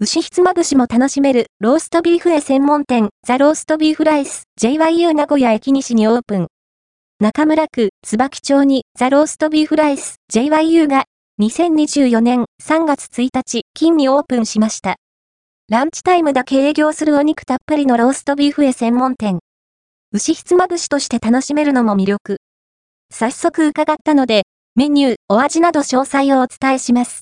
牛ひつまぶしも楽しめるローストビーフへ専門店ザ・ローストビーフライス JYU 名古屋駅西にオープン。中村区椿町にザ・ローストビーフライス JYU が2024年3月1日金にオープンしました。ランチタイムだけ営業するお肉たっぷりのローストビーフへ専門店。牛ひつまぶしとして楽しめるのも魅力。早速伺ったので、メニュー、お味など詳細をお伝えします。